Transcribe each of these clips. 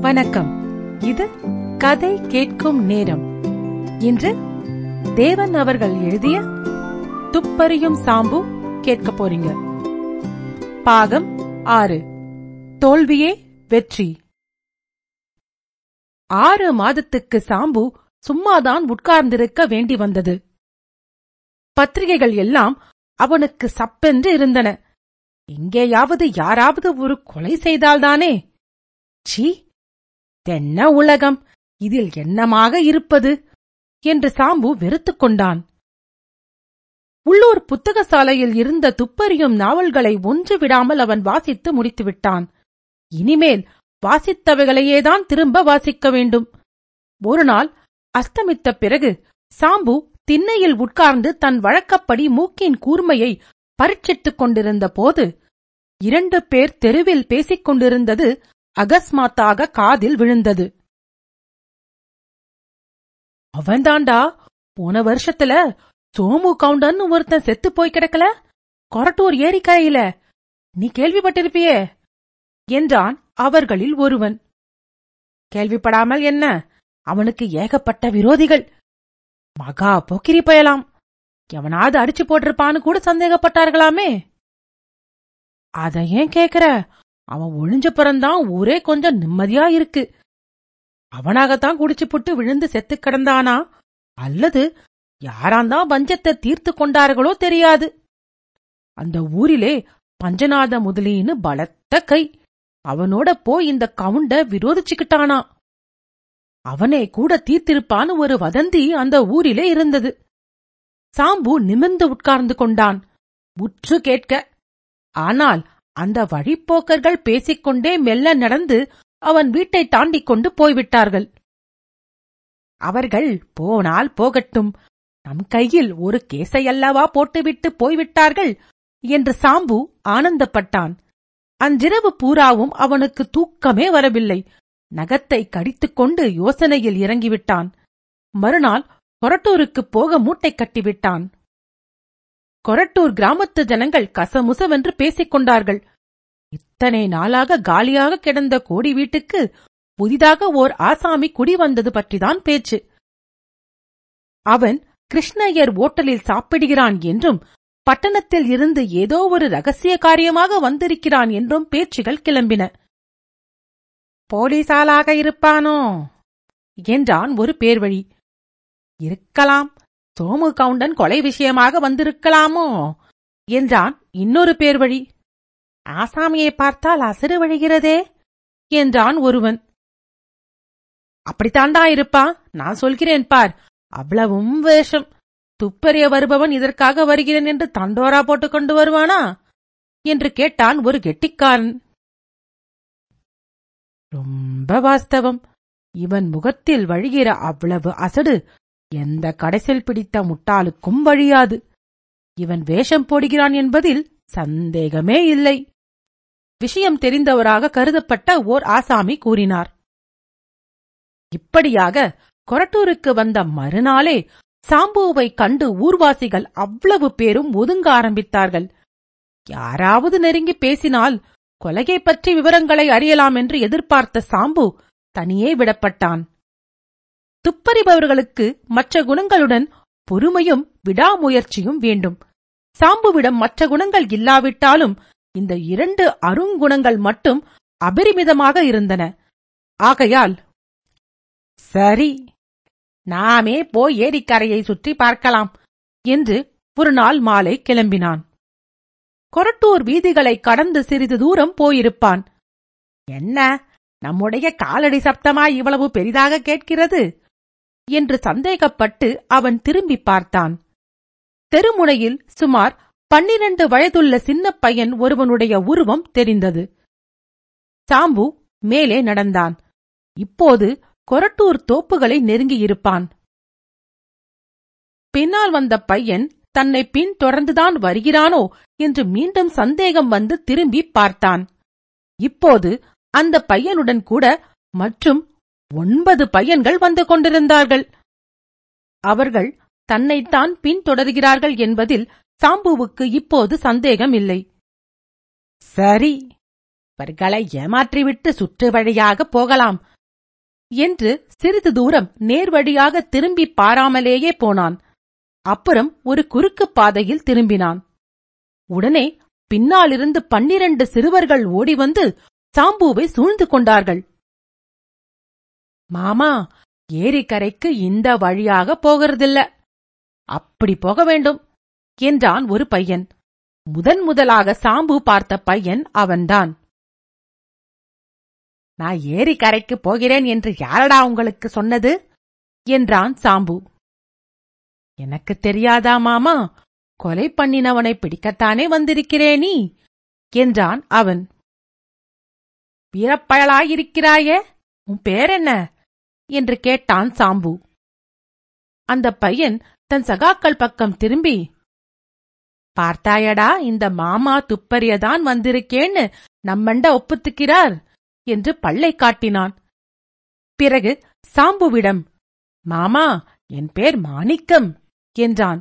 வணக்கம். இது கதை கேட்கும் நேரம். இன்று தேவன் அவர்கள் எழுதிய துப்பறியும் சாம்பு கேட்க போறீங்க. பாகம் ஆறு. தோல்வியே வெற்றி. ஆறு மாதத்துக்கு சாம்பு சும்மாதான் உட்கார்ந்திருக்க வேண்டி வந்தது. பத்திரிகைகள் எல்லாம் அவனுக்கு சப்பென்று இருந்தன. எங்கேயாவது யாராவது ஒரு கொலை செய்தால்தானே? சீ தென்ன உலகம். இதில் என்னமாக இருப்பது? என்று சாம்பு வெறுத்துக் கொண்டான். உள்ளூர் புத்தக சாலையில் இருந்த துப்பறியும் நாவல்களை ஒன்று விடாமல் அவன் வாசித்து முடித்துவிட்டான். இனிமேல் வாசித்தவைகளையேதான் திரும்ப வாசிக்க வேண்டும். ஒரு நாள் அஸ்தமித்த பிறகு சாம்பு திண்ணையில் உட்கார்ந்து தன் வழக்கப்படி மூக்கின் கூர்மையை பரீட்சித்துக் கொண்டிருந்த போது இரண்டு பேர் தெருவில் பேசிக் கொண்டிருந்தது அகஸ்மாத்தாக காதில் விழுந்தது. அவன்தாண்டா போன வருஷத்துல சோமு கவுண்டன்னு ஒருத்தன் செத்து போய் கிடக்கல? கொரட்டூர் ஏரிக்கரையில. நீ கேள்விப்பட்டிருப்பியே என்றான் அவர்களில் ஒருவன். கேள்விப்படாமல் என்ன? அவனுக்கு ஏகப்பட்ட விரோதிகள். மகா போக்கிரி பயலாம். எவனாவது அடிச்சு போட்டிருப்பான்னு கூட சந்தேகப்பட்டார்களாமே. அத ஏன் கேக்குற? அவன் ஒளிஞ்ச பிறந்தான் ஊரே கொஞ்சம் நிம்மதியா இருக்கு. அவனாகத்தான் குடிச்சு புட்டு விழுந்து செத்து கிடந்தானா? அல்லது யாராந்தான் பஞ்சத்தை தீர்த்து கொண்டார்களோ தெரியாது. அந்த ஊரிலே பஞ்சநாத முதலின்னு பலத்த கை. அவனோட போய் இந்த கவுண்ட விரோதிச்சுக்கிட்டானா? அவனே கூட தீர்த்திருப்பான்னு ஒரு வதந்தி அந்த ஊரிலே இருந்தது. சாம்பு நிமிர்ந்து உட்கார்ந்து கொண்டான். உற்று கேட்க ஆனால் அந்த வழிப்போக்கர்கள் பேசிக்கொண்டே மெல்ல நடந்து அவன் வீட்டை தாண்டிக் கொண்டு போய்விட்டார்கள். அவர்கள் போனால் போகட்டும். நம் கையில் ஒரு கேசையல்லவா போட்டுவிட்டு போய்விட்டார்கள்? என்று சாம்பு ஆனந்தப்பட்டான். அன்றிரவு பூராவும் அவனுக்கு தூக்கமே வரவில்லை. நகத்தை கடித்துக்கொண்டு யோசனையில் இறங்கிவிட்டான். மறுநாள் கொரட்டூருக்குப் போக மூட்டை கட்டிவிட்டான். கொரட்டூர் கிராமத்து ஜனங்கள் கசமுசவென்று பேசிக் கொண்டார்கள். இத்தனை நாளாக காலியாக கிடந்த கோடி வீட்டுக்கு புதிதாக ஓர் ஆசாமி குடி வந்தது பற்றிதான் பேச்சு. அவன் கிருஷ்ணய்யர் ஓட்டலில் சாப்பிடுகிறான் என்றும் பட்டணத்தில் இருந்து ஏதோ ஒரு ரகசிய காரியமாக வந்திருக்கிறான் என்றும் பேச்சுகள் கிளம்பின. போலீசாலாக இருப்பானோ? என்றான் ஒரு பேர்வழி. இருக்கலாம். சோமு கவுண்டன் கொலை விஷயமாக வந்திருக்கலாமோ? என்றான் இன்னொரு பேர் வழி ஆசாமியை பார்த்தால் அசடு வழிகிறதே? என்றான் ஒருவன். அப்படித்தாண்டா இருப்பா? நான் சொல்கிறேன் பார். அவ்வளவும் வேஷம். துப்பறிய வருபவன் இதற்காக வருகிறேன் என்று தண்டோரா போட்டுக் கொண்டு வருவானா? என்று கேட்டான் ஒரு கெட்டிக்காரன். ரொம்ப வாஸ்தவம். இவன் முகத்தில் வழிகிற அவ்வளவு அசடு. எந்த கடைசில் பிடித்த முட்டாளுக்கும் வழியாது. இவன் வேஷம் போடுகிறான் என்பதில் சந்தேகமே இல்லை. விஷயம் தெரிந்தவராக கருதப்பட்ட ஓர் ஆசாமி கூறினார். இப்படியாக கொரட்டூருக்கு வந்த மறுநாளே சாம்புவை கண்டு ஊர்வாசிகள் அவ்வளவு பேரும் ஒதுங்க ஆரம்பித்தார்கள். யாராவது நெருங்கி பேசினால் கொலையை பற்றி விவரங்களை அறியலாம் என்று எதிர்பார்த்த சாம்பு தனியே விடப்பட்டான். துப்பறிபவர்களுக்கு மற்ற குணங்களுடன் பொறுமையும் விடாமுயற்சியும் வேண்டும். சாம்புவிடம் மற்ற குணங்கள் இல்லாவிட்டாலும் இந்த இரண்டு அருங்குணங்கள் மட்டும் அபரிமிதமாக இருந்தன. ஆகையால் சரி நாமே போய் ஏரிக்கரையை சுற்றி பார்க்கலாம் என்று ஒரு நாள் மாலை கிளம்பினான். கொரட்டூர் வீதிகளை கடந்து சிறிது தூரம் போயிருப்பான். என்ன நம்முடைய காலடி சப்தமாய் இவ்வளவு பெரிதாக கேட்கிறது? என்று சந்தேகப்பட்டு அவன் திரும்பி பார்த்தான். தெருமுனையில் சுமார் பன்னிரண்டு வயதுள்ள சின்ன பையன் ஒருவனுடைய உருவம் தெரிந்தது. சாம்பு மேலே நடந்தான். இப்போது கொரட்டூர் தோப்புகளை நெருங்கியிருப்பான். பின்னால் வந்த பையன் தன்னை பின் தொடர்ந்துதான் வருகிறானோ? என்று மீண்டும் சந்தேகம் வந்து திரும்பி பார்த்தான். இப்போது அந்த பையனுடன் கூட மற்றும் ஒன்பது பையன்கள் வந்து கொண்டிருந்தார்கள். அவர்கள் தன்னைத்தான் பின்தொடர்கிறார்கள் என்பதில் சாம்புவுக்கு இப்போது சந்தேகம் இல்லை சரி இவர்களை ஏமாற்றிவிட்டு சுற்று வழியாக போகலாம் என்று சிறிது தூரம் நேர்வழியாக திரும்பி பாராமலேயே போனான். அப்புறம் ஒரு குறுக்கு பாதையில் திரும்பினான். உடனே பின்னாலிருந்து பன்னிரண்டு சிறுவர்கள் ஓடி வந்து சாம்புவை சூழ்ந்து கொண்டார்கள். மாமா ஏரிக்கரைக்கு இந்த வழியாக போகிறதில்ல. அப்படி போக வேண்டும் என்றான் ஒரு பையன். முதன் முதலாக சாம்பு பார்த்த பையன் அவன்தான். நான் ஏரிக்கரைக்கு போகிறேன் என்று யாரடா உங்களுக்கு சொன்னது? என்றான் சாம்பு. எனக்கு தெரியாதா மாமா கொலை பண்ணினவனை பிடிக்கத்தானே வந்திருக்கிறேனி என்றான் அவன். பிறப்பயலாயிருக்கிறாயே உன் பேர் என்ன? என்று கேட்டான் சாம்பு. அந்த பையன் தன் சகாக்கள் பக்கம் திரும்பி பார்த்தாயடா இந்த மாமா துப்பறியதான் வந்திருக்கேன்னு நம்மண்ட ஒப்புத்துக்கிறார் என்று பல்லை காட்டினான். பிறகு சாம்புவிடம் மாமா என் பேர் மாணிக்கம் என்றான்.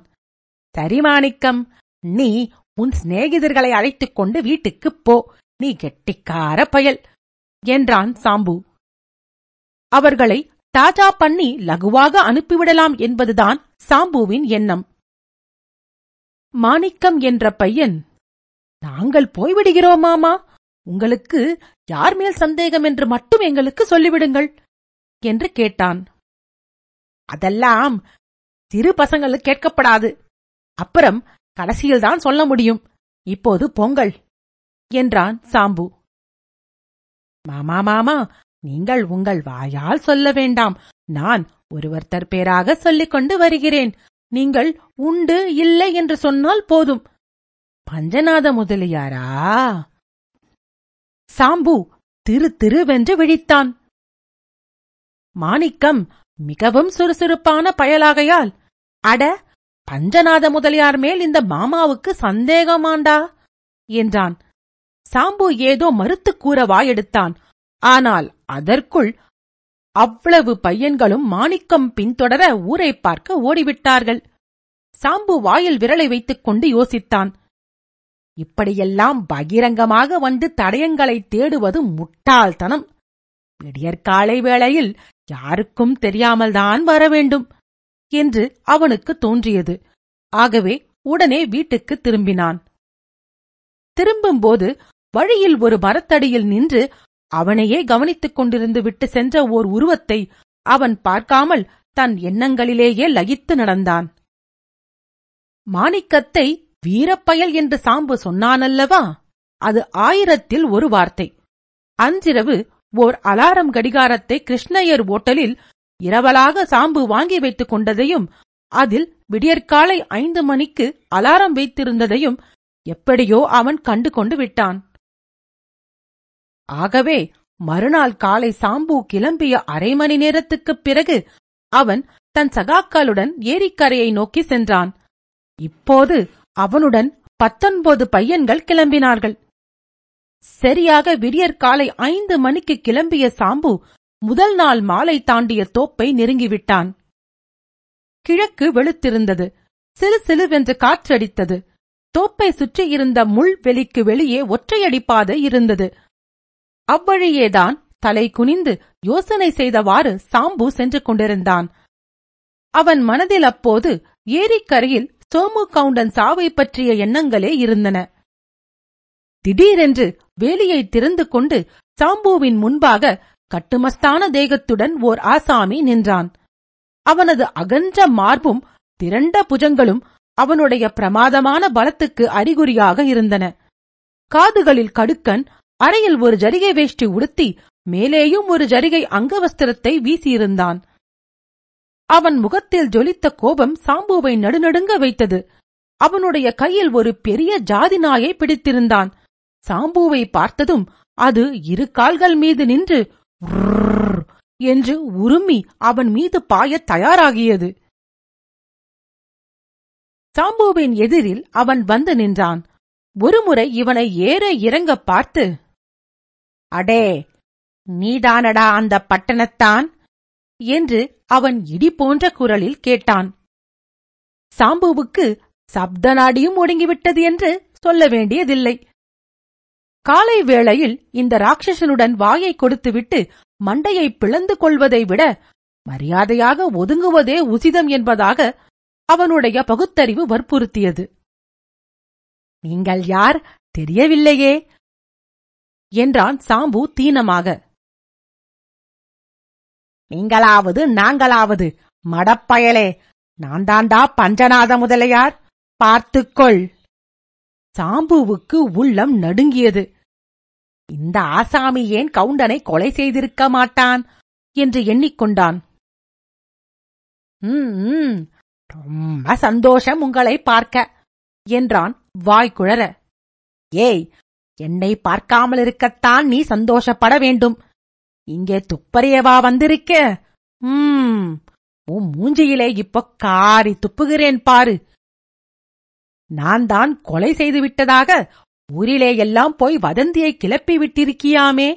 சரி மாணிக்கம் நீ உன் சிநேகிதர்களை அழைத்துக் கொண்டு வீட்டுக்குப் போ நீ கெட்டிக்கார பயல் என்றான் சாம்பு. அவர்களை டாடா பண்ணி லகுவாக அனுப்பிவிடலாம் என்பதுதான் சாம்புவின் எண்ணம். மாணிக்கம் என்ற பையன் நாங்கள் போய்விடுகிறோம் மாமா. உங்களுக்கு யார் மேல் சந்தேகம் என்று மட்டும் எங்களுக்கு சொல்லிவிடுங்கள் என்று கேட்டான். அதெல்லாம் சிறு பசங்களுக்கு கேட்கப்படாது. அப்புறம் கடைசியில்தான் சொல்ல முடியும். இப்போது பொங்கல் என்றான் சாம்பு. மாமா மாமா. நீங்கள் உங்கள் வாயால் சொல்ல வேண்டாம். நான் ஒருவர்த்தர் பேராக சொல்லிக் கொண்டு வருகிறேன். நீங்கள் உண்டு இல்லை என்று சொன்னால் போதும். பஞ்சநாத முதலியாரா? சாம்பு திரு திருவென்று விழித்தான். மாணிக்கம் மிகவும் சுறுசுறுப்பான பயலாகையால் அட பஞ்சநாத முதலியார் மேல் இந்த மாமாவுக்கு சந்தேகமாண்டா என்றான். சாம்பு ஏதோ மறுத்துக் கூற வாயெடுத்தான். ஆனால் அதற்குள் அவ்வளவு பையன்களும் மாணிக்கம் பின்தொடர ஊரை பார்க்க ஓடிவிட்டார்கள். சாம்பு வாயில் விரலை வைத்துக் கொண்டு யோசித்தான். இப்படியெல்லாம் பகிரங்கமாக வந்து தடயங்களை தேடுவது முட்டாள்தனம். விடியற்காலை வேளையில் யாருக்கும் தெரியாமல்தான் வர வேண்டும் என்று அவனுக்கு தோன்றியது. ஆகவே உடனே வீட்டுக்கு திரும்பினான். திரும்பும்போது வழியில் ஒரு மரத்தடியில் நின்று அவனையே கவனித்துக் கொண்டிருந்து விட்டு சென்ற ஓர் உருவத்தை அவன் பார்க்காமல் தன் எண்ணங்களிலேயே லகித்து நடந்தான். மாணிக்கத்தை வீரப்பயல் என்று சாம்பு சொன்னானல்லவா? அது ஆயிரத்தில் ஒரு வார்த்தை. அன்றிரவு ஓர் அலாரம் கடிகாரத்தை கிருஷ்ணயர் ஓட்டலில் இரவலாக சாம்பு வாங்கி வைத்துக் கொண்டதையும் அதில் விடியற்காலை ஐந்து மணிக்கு அலாரம் வைத்திருந்ததையும் எப்படியோ அவன் கண்டு கொண்டு விட்டான். ஆகவே மறுநாள் காலை சாம்பு கிளம்பிய அரை மணி நேரத்துக்குப் பிறகு அவன் தன் சகாக்களுடன் ஏரிக்கரையை நோக்கி சென்றான். இப்போது அவனுடன் பத்தொன்பது பையன்கள் கிளம்பினார்கள். சரியாக விடியற்காலை ஐந்து மணிக்கு கிளம்பிய சாம்பு முதல் நாள் மாலை தாண்டிய தோப்பை நெருங்கிவிட்டான். கிழக்கு வெளுத்திருந்தது. சிறு சிலுவென்று காற்றடித்தது. தோப்பை சுற்றியிருந்த முள் வெளிக்கு வெளியே ஒற்றையடி பாதை இருந்தது. அவ்வழியேதான் தலை குனிந்து யோசனை செய்தவாறு சாம்பு சென்று கொண்டிருந்தான். அவன் மனதில் அப்போது ஏரிக்கரையில் சோமு கவுண்டன் சாவை பற்றிய எண்ணங்களே இருந்தன. திடீரென்று வேலியை திறந்து கொண்டு சாம்புவின் முன்பாக கட்டுமஸ்தான தேகத்துடன் ஓர் ஆசாமி நின்றான். அவனது அகன்ற மார்பும் திரண்ட புஜங்களும் அவனுடைய பிரமாதமான பலத்துக்கு அறிகுறியாக இருந்தன. காதுகளில் கடுக்கன் அறையில் ஒரு ஜரிகை வேஷ்டி உடுத்தி மேலேயும் ஒரு ஜரிகை அங்கவஸ்திரத்தை வீசியிருந்தான். அவன் முகத்தில் ஜொலித்த கோபம் சாம்புவை நடுநடுங்க வைத்தது. அவனுடைய கையில் ஒரு பெரிய ஜாதி நாயை பிடித்திருந்தான். சாம்புவை பார்த்ததும் அது இரு கால்கள் மீது நின்று என்று உருமி அவன் மீது பாயத் தயாராகியது. சாம்புவின் எதிரில் அவன் வந்து நின்றான். ஒருமுறை இவனை ஏற இறங்க பார்த்து அடே நீதானடா அந்த பட்டணத்தான்? என்று அவன் இடி போன்ற குரலில் கேட்டான். சாம்புவுக்கு சப்த நாடியும் ஒடுங்கிவிட்டது என்று சொல்ல வேண்டியதில்லை. காலை வேளையில் இந்த ராட்சசனுடன் வாயை கொடுத்துவிட்டு மண்டையை பிளந்து கொள்வதை விட மரியாதையாக ஒதுங்குவதே உசிதம் என்பதாக அவனுடைய பகுத்தறிவு வற்புறுத்தியது. நீங்கள் யார் தெரியவில்லையே. என்றான் சாம்பு தீனமாக. நீங்களாவது நாங்களாவது மடப்பயலே நான் தாண்டா பஞ்சநாத முதலியார் பார்த்துக்கொள். சாம்புவுக்கு உள்ளம் நடுங்கியது. இந்த ஆசாமி ஏன் கவுண்டனை கொலை செய்திருக்க மாட்டான்? என்று எண்ணிக்கொண்டான். "ம், ரொம்ப சந்தோஷம் உங்களை பார்க்க என்றான் வாய் ஏய் என்னை பார்க்காமல் இருக்கத்தான் நீ சந்தோஷப்பட வேண்டும். இங்கே துப்பறியவா வந்திருக்க? உம் உன் மூஞ்சியிலே இப்ப காரி துப்புகிறேன் பாரு. நான் தான் கொலை செய்து விட்டதாக ஊரிலே எல்லாம் போய் வதந்தியை கிளப்பி விட்டிருக்கியாமே?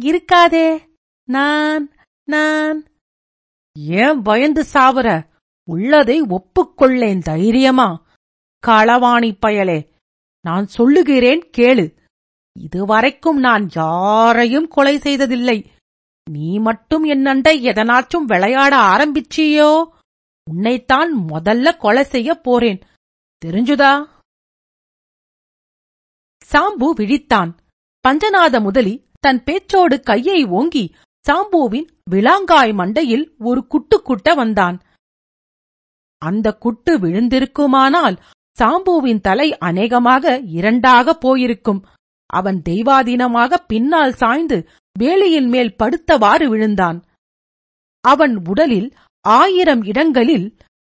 இருக்காதே நான் நான். ஏன் பயந்து சாவுற? உள்ளதை ஒப்புக்கொள்ளேன் தைரியமா. களவாணி பயலே நான் சொல்லுகிறேன் கேளு. இதுவரைக்கும் நான் யாரையும் கொலை செய்ததில்லை. நீ மட்டும் என்னண்டை எதனாச்சும் விளையாட ஆரம்பிச்சியோ? உன்னைத்தான் முதல்ல கொலை செய்ய போறேன். தெரிஞ்சுதா? சாம்பு விழித்தான். பஞ்சநாத முதலி தன் பேச்சோடு கையை ஓங்கி சாம்புவின் விளாங்காய் மண்டையில் ஒரு குட்டு குட்ட வந்தான். அந்த குட்டு விழுந்திருக்குமானால் சாம்புவின் தலை அநேகமாக இரண்டாக போயிருக்கும். அவன் தெய்வாதீனமாக பின்னால் சாய்ந்து வேலியின் மேல் படுத்தவாறு விழுந்தான். அவன் உடலில் ஆயிரம் இடங்களில்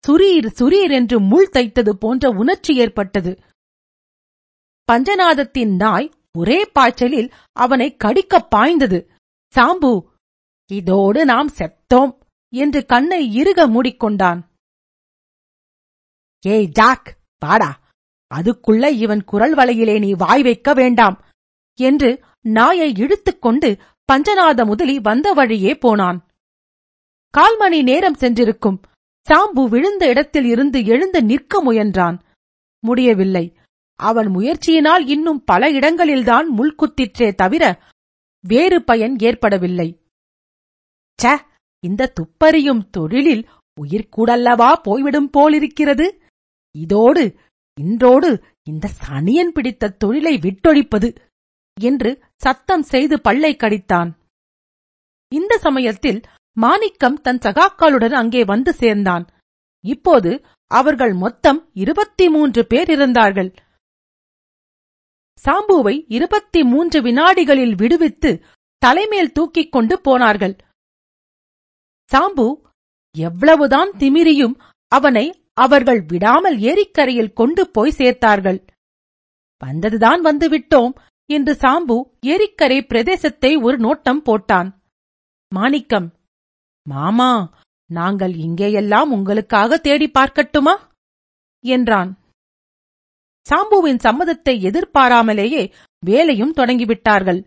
சுரீர் சுரீர் என்று முள் தைத்தது போன்ற உணர்ச்சி ஏற்பட்டது. பஞ்சநாதத்தின் நாய் ஒரே பாய்ச்சலில் அவனை கடிக்கப் பாய்ந்தது. சாம்பு இதோடு நாம் செத்தோம் என்று கண்ணை இறுக மூடிக்கொண்டான். ஏய் ஜாக் பாடா. அதுக்குள்ள இவன் குரல் வலையிலே நீ வாய் வைக்க வேண்டாம் என்று நாயை இழுத்துக் கொண்டு பஞ்சநாத முதலி வந்த வழியே போனான். கால் மணி நேரம் சென்றிருக்கும். சாம்பு விழுந்த இடத்தில் இருந்து எழுந்து நிற்க முயன்றான். முடியவில்லை. அவன் முயற்சியினால் இன்னும் பல இடங்களில்தான் முள்குத்திற்றே தவிர வேறு பயன் ஏற்படவில்லை. ச இந்த துப்பறியும் தொழிலில் உயிர்கூடல்லவா போய்விடும் போலிருக்கிறது? இதோடு இன்றோடு இந்த சனியன் பிடித்த தொழிலை விட்டொழிப்பது என்று சத்தம் செய்து பல்லை கடித்தான். இந்த சமயத்தில் மாணிக்கம் தன் சகாக்களுடன் அங்கே வந்து சேர்ந்தான். இப்போது அவர்கள் மொத்தம் இருபத்தி மூன்று பேர் இருந்தார்கள். சாம்புவை இருபத்தி மூன்று வினாடிகளில் விடுவித்து தலைமேல் தூக்கிக் கொண்டு போனார்கள். சாம்பு எவ்வளவுதான் திமிரியும் அவனை அவர்கள் விடாமல் ஏரிக்கரையில் கொண்டு போய் சேர்த்தார்கள். வந்ததுதான் வந்துவிட்டோம் என்று சாம்பு ஏரிக்கரை பிரதேசத்தை ஒரு நோட்டம் போட்டான். மாணிக்கம் மாமா நாங்கள் இங்கேயெல்லாம் உங்களுக்காக தேடி பார்க்கட்டுமா? என்றான். சாம்புவின் சம்மதத்தை எதிர்பாராமலேயே வேலையும் தொடங்கிவிட்டார்கள்.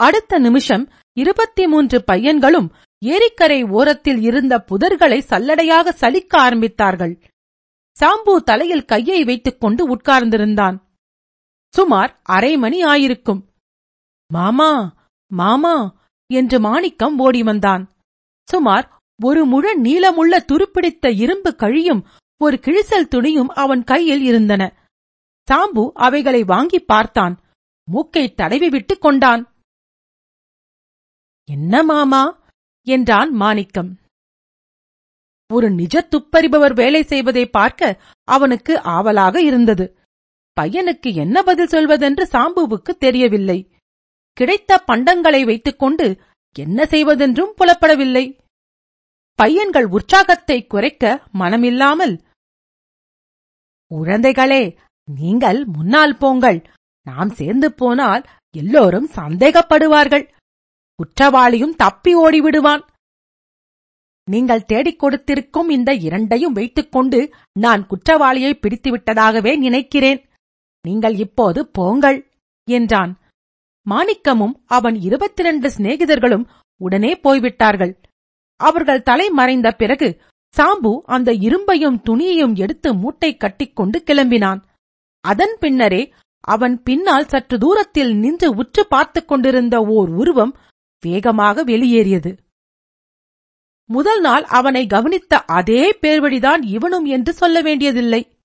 அடுத்த நிமிஷம் இருபத்தி மூன்று பையன்களும் ஏரிக்கரை ஓரத்தில் இருந்த புதர்களை சல்லடையாக சலிக்க ஆரம்பித்தார்கள். சாம்பு தலையில் கையை வைத்துக் கொண்டு உட்கார்ந்திருந்தான். சுமார் அரை மணி ஆயிருக்கும். மாமா மாமா என்று மாணிக்கம் ஓடி வந்தான். சுமார் ஒரு முழ நீளமுள்ள துருப்பிடித்த இரும்பு கழியும் ஒரு கிழிசல் துணியும் அவன் கையில் இருந்தன. சாம்பு அவைகளை வாங்கி பார்த்தான். மூக்கை தடவி விட்டுக் கொண்டான். என்ன மாமா? என்றான் மாணிக்கம். ஒரு நிஜ துப்பறிபவர் வேலை செய்வதை பார்க்க அவனுக்கு ஆவலாக இருந்தது. பையனுக்கு என்ன பதில் சொல்வதென்று சாம்புவுக்கு தெரியவில்லை. கிடைத்த பண்டங்களை வைத்துக்கொண்டு என்ன செய்வதென்றும் புலப்படவில்லை. பையன்கள் உற்சாகத்தை குறைக்க மனமில்லாமல் குழந்தைகளே நீங்கள் முன்னால் போங்கள். நாம் சேர்ந்து போனால் எல்லோரும் சந்தேகப்படுவார்கள். குற்றவாளியும் தப்பி ஓடிவிடுவான். நீங்கள் தேடிக் கொடுத்திருக்கும் இந்த இரண்டையும் வைத்துக்கொண்டு நான் குற்றவாளியை பிடித்துவிட்டதாகவே நினைக்கிறேன். நீங்கள் இப்போது போங்கள் என்றான். மாணிக்கமும் அவன் இருபத்தி இரண்டு சிநேகிதர்களும் உடனே போய்விட்டார்கள். அவர்கள் தலை மறைந்த பிறகு சாம்பு அந்த இரும்பையும் துணியையும் எடுத்து மூட்டை கட்டிக்கொண்டு கிளம்பினான். அதன் பின்னரே அவன் பின்னால் சற்று தூரத்தில் நின்று உற்று பார்த்துக் கொண்டிருந்த ஓர் உருவம் வேகமாக வெளியேறியது. முதல் நாள் அவனை கவனித்த அதே பேர்வழிதான் இவனும் என்று சொல்ல வேண்டியதில்லை.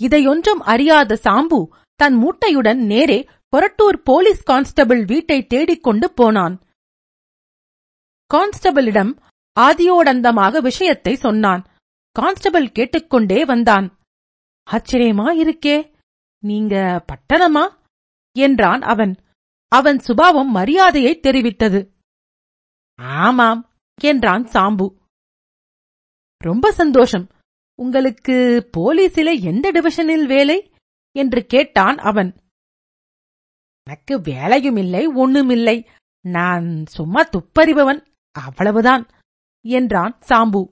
இதையொன்றும் அறியாத சாம்பு தன் மூட்டையுடன் நேரே கொரட்டூர் போலீஸ் கான்ஸ்டபிள் வீட்டை தேடிக் கொண்டு போனான். கான்ஸ்டபிளிடம் ஆதியோடந்தமாக விஷயத்தை சொன்னான். கான்ஸ்டபிள் கேட்டுக்கொண்டே வந்தான். ஆச்சரியமா இருக்கே நீங்க பட்டணமா? என்றான் அவன். அவன் சுபாவம் மரியாதையை தெரிவித்தது. ஆமாம் என்றான் சாம்பு. ரொம்ப சந்தோஷம். உங்களுக்கு போலீஸில எந்த டிவிஷனில் வேலை? என்று கேட்டான் அவன். எனக்கு வேலையும் இல்லை ஒண்ணுமில்லை நான் சும்மா துப்பறிபவன் அவ்வளவுதான் என்றான் சாம்பு.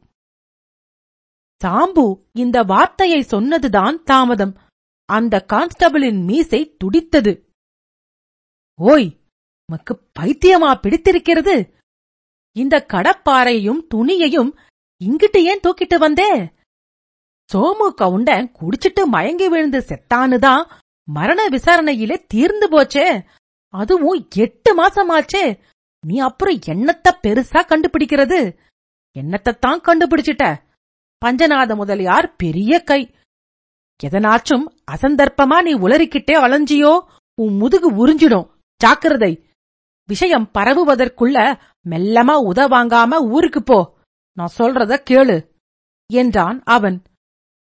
சாம்பு இந்த வார்த்தையை சொன்னதுதான் தாமதம். அந்த கான்ஸ்டபிளின் மீசை துடித்தது. ஓய் உமக்கு பைத்தியமா பிடித்திருக்கிறது? இந்த கடப்பாறையும் துணியையும் இங்கிட்டு ஏன் தூக்கிட்டு வந்தே? சோமு கவுண்டன் குடிச்சிட்டு மயங்கி விழுந்து செத்தானுதான் மரண விசாரணையிலே தீர்ந்து போச்சே? அதுவும் எட்டு மாசமாச்சே. நீ அப்புறம் என்னத்த பெருசா கண்டுபிடிக்கிறது? என்னத்தான் கண்டுபிடிச்சிட்ட? பஞ்சநாத முதலியார் பெரிய கை. எதனாச்சும் அசந்தர்ப்பமா நீ உளறிக்கிட்டே அலைஞ்சியோ உன் முதுகு உறிஞ்சிடும். ஜாக்கிரதை. விஷயம் பரவுவதற்குள்ள மெல்லமா உதவாங்காம ஊருக்கு போ. நான் சொல்றத கேளு என்றான் அவன்.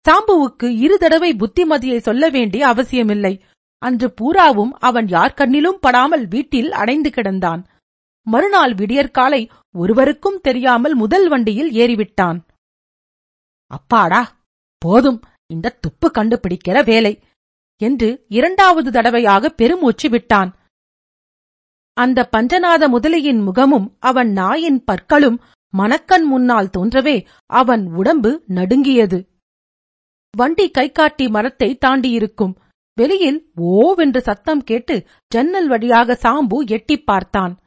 சாம்புவுக்கு இரு தடவை புத்திமதியை சொல்ல வேண்டிய அவசியமில்லை. அன்று பூராவும் அவன் யார் கண்ணிலும் படாமல் வீட்டில் அடைந்து கிடந்தான். மறுநாள் விடியற்காலை ஒருவருக்கும் தெரியாமல் முதல் வண்டியில் ஏறிவிட்டான். அப்பாடா போதும் இந்த துப்பு கண்டுபிடிக்கிற வேலை என்று இரண்டாவது தடவையாக பெருமூச்சு விட்டான். அந்த பஞ்சநாத முதலியின் முகமும் அவன் நாயின் பற்களும் மணக்கண் முன்னால் தோன்றவே அவன் உடம்பு நடுங்கியது. வண்டி கைகாட்டி மரத்தை தாண்டியிருக்கும். வெளியில் ஓவென்று சத்தம் கேட்டு ஜன்னல் வழியாக சாம்பு எட்டிப் பார்த்தான்.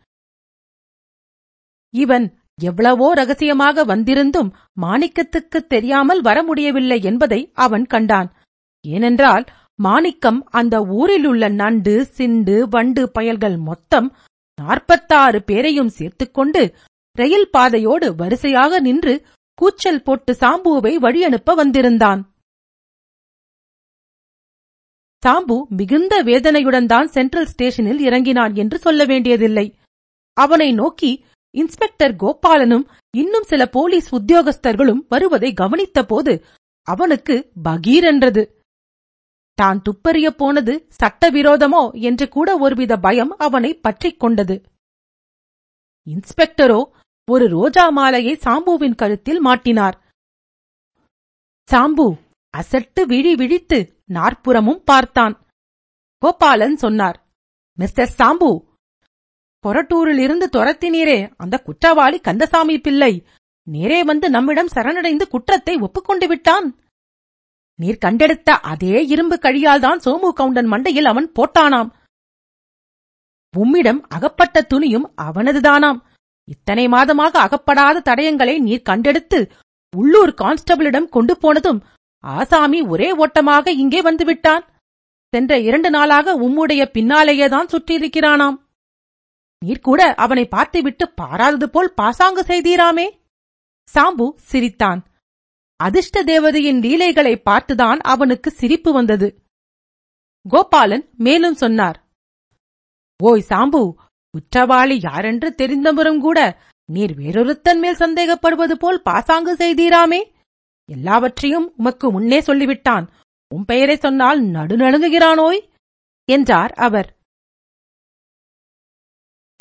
இவன் எவ்வளவோ ரகசியமாக வந்திருந்தும் மாணிக்கத்துக்குத் தெரியாமல் வர முடியவில்லை என்பதை அவன் கண்டான். ஏனென்றால் மாணிக்கம் அந்த ஊரிலுள்ள நண்டு சிண்டு வண்டு பயல்கள் மொத்தம் நாற்பத்தாறு பேரையும் சேர்த்துக்கொண்டு ரயில் பாதையோடு வரிசையாக நின்று கூச்சல் போட்டு சாம்புவை வழியனுப்ப வந்திருந்தான். சாம்பு மிகுந்த வேதனையுடன் தான் சென்ட்ரல் ஸ்டேஷனில் இறங்கினான் என்று சொல்ல வேண்டியதில்லை. அவனை நோக்கி இன்ஸ்பெக்டர் கோபாலனும் இன்னும் சில போலீஸ் உத்தியோகஸ்தர்களும் வருவதை கவனித்தபோது அவனுக்கு பகீரென்றது. தான் துப்பறியப் போனது சட்டவிரோதமோ என்று கூட ஒருவித பயம் அவனை பற்றிக் கொண்டது. இன்ஸ்பெக்டரோ ஒரு ரோஜா மாலையை சாம்புவின் கழுத்தில் மாட்டினார். சாம்பு அசட்டு விழி விழித்து நாற்புறமும் பார்த்தான். கோபாலன் சொன்னார் மிஸ்டர் சாம்பு கொரட்டூரிலிருந்து துரத்தினீரே அந்த குற்றவாளி கந்தசாமி பிள்ளை. நேரே வந்து நம்மிடம் சரணடைந்து குற்றத்தை ஒப்புக்கொண்டு விட்டான். நீர் கண்டெடுத்த அதே இரும்பு கழியால்தான் சோமு கவுண்டன் மண்டையில் அவன் போட்டானாம். உம்மிடம் அகப்பட்ட துணியும் அவனதுதானாம். இத்தனை மாதமாக அகப்படாத தடயங்களை நீர் கண்டெடுத்து உள்ளூர் கான்ஸ்டபிளிடம் கொண்டு போனதும் ஆசாமி ஒரே ஓட்டமாக இங்கே வந்துவிட்டான். சென்ற இரண்டு நாளாக உம்முடைய பின்னாலேயேதான் சுற்றியிருக்கிறானாம். நீர் கூட அவனை பார்த்துவிட்டு பாராதது போல் பாசாங்கு செய்தீராமே. சாம்பு சிரித்தான். அதிர்ஷ்ட தேவதையின் லீலைகளை பார்த்துதான் அவனுக்கு சிரிப்பு வந்தது. கோபாலன் மேலும் சொன்னார் ஓய் சாம்பு குற்றவாளி யாரென்று தெரிந்தபுறம் கூட நீர் வேறொருத்தன் மேல் சந்தேகப்படுவது போல் பாசாங்கு செய்தீராமே. எல்லாவற்றையும் உமக்கு முன்னே சொல்லிவிட்டான். உன் பெயரை சொன்னால் நடுநடுங்குகிறானோய்? என்றார் அவர்.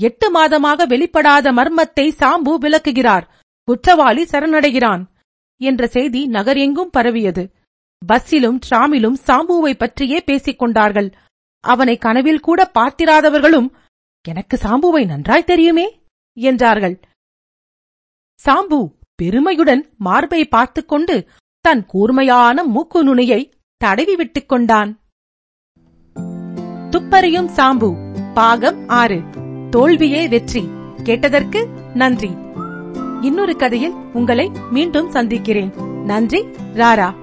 எட்டு மாதமாக வெளிப்படாத மர்மத்தை சாம்பு விளக்குகிறார். குற்றவாளி சரணடைகிறான். என்ற செய்தி நகரெங்கும் பரவியது. பஸ்ஸிலும் டிராமிலும் சாம்புவை பற்றியே பேசிக் கொண்டார்கள். அவனை கனவில் கூட பார்த்திராதவர்களும் எனக்கு சாம்புவை நன்றாய் தெரியுமே என்றார்கள். சாம்பு பெருமையுடன் மார்பை பார்த்து கொண்டு தன் கூர்மையான மூக்கு நுனியை தடவி விட்டுக் கொண்டான். துப்பறியும் சாம்பு பாகம் ஆறு. தோல்வியே வெற்றி. கேட்டதற்கு நன்றி. இன்னொரு கதையில் உங்களை மீண்டும் சந்திக்கிறேன். நன்றி ராரா.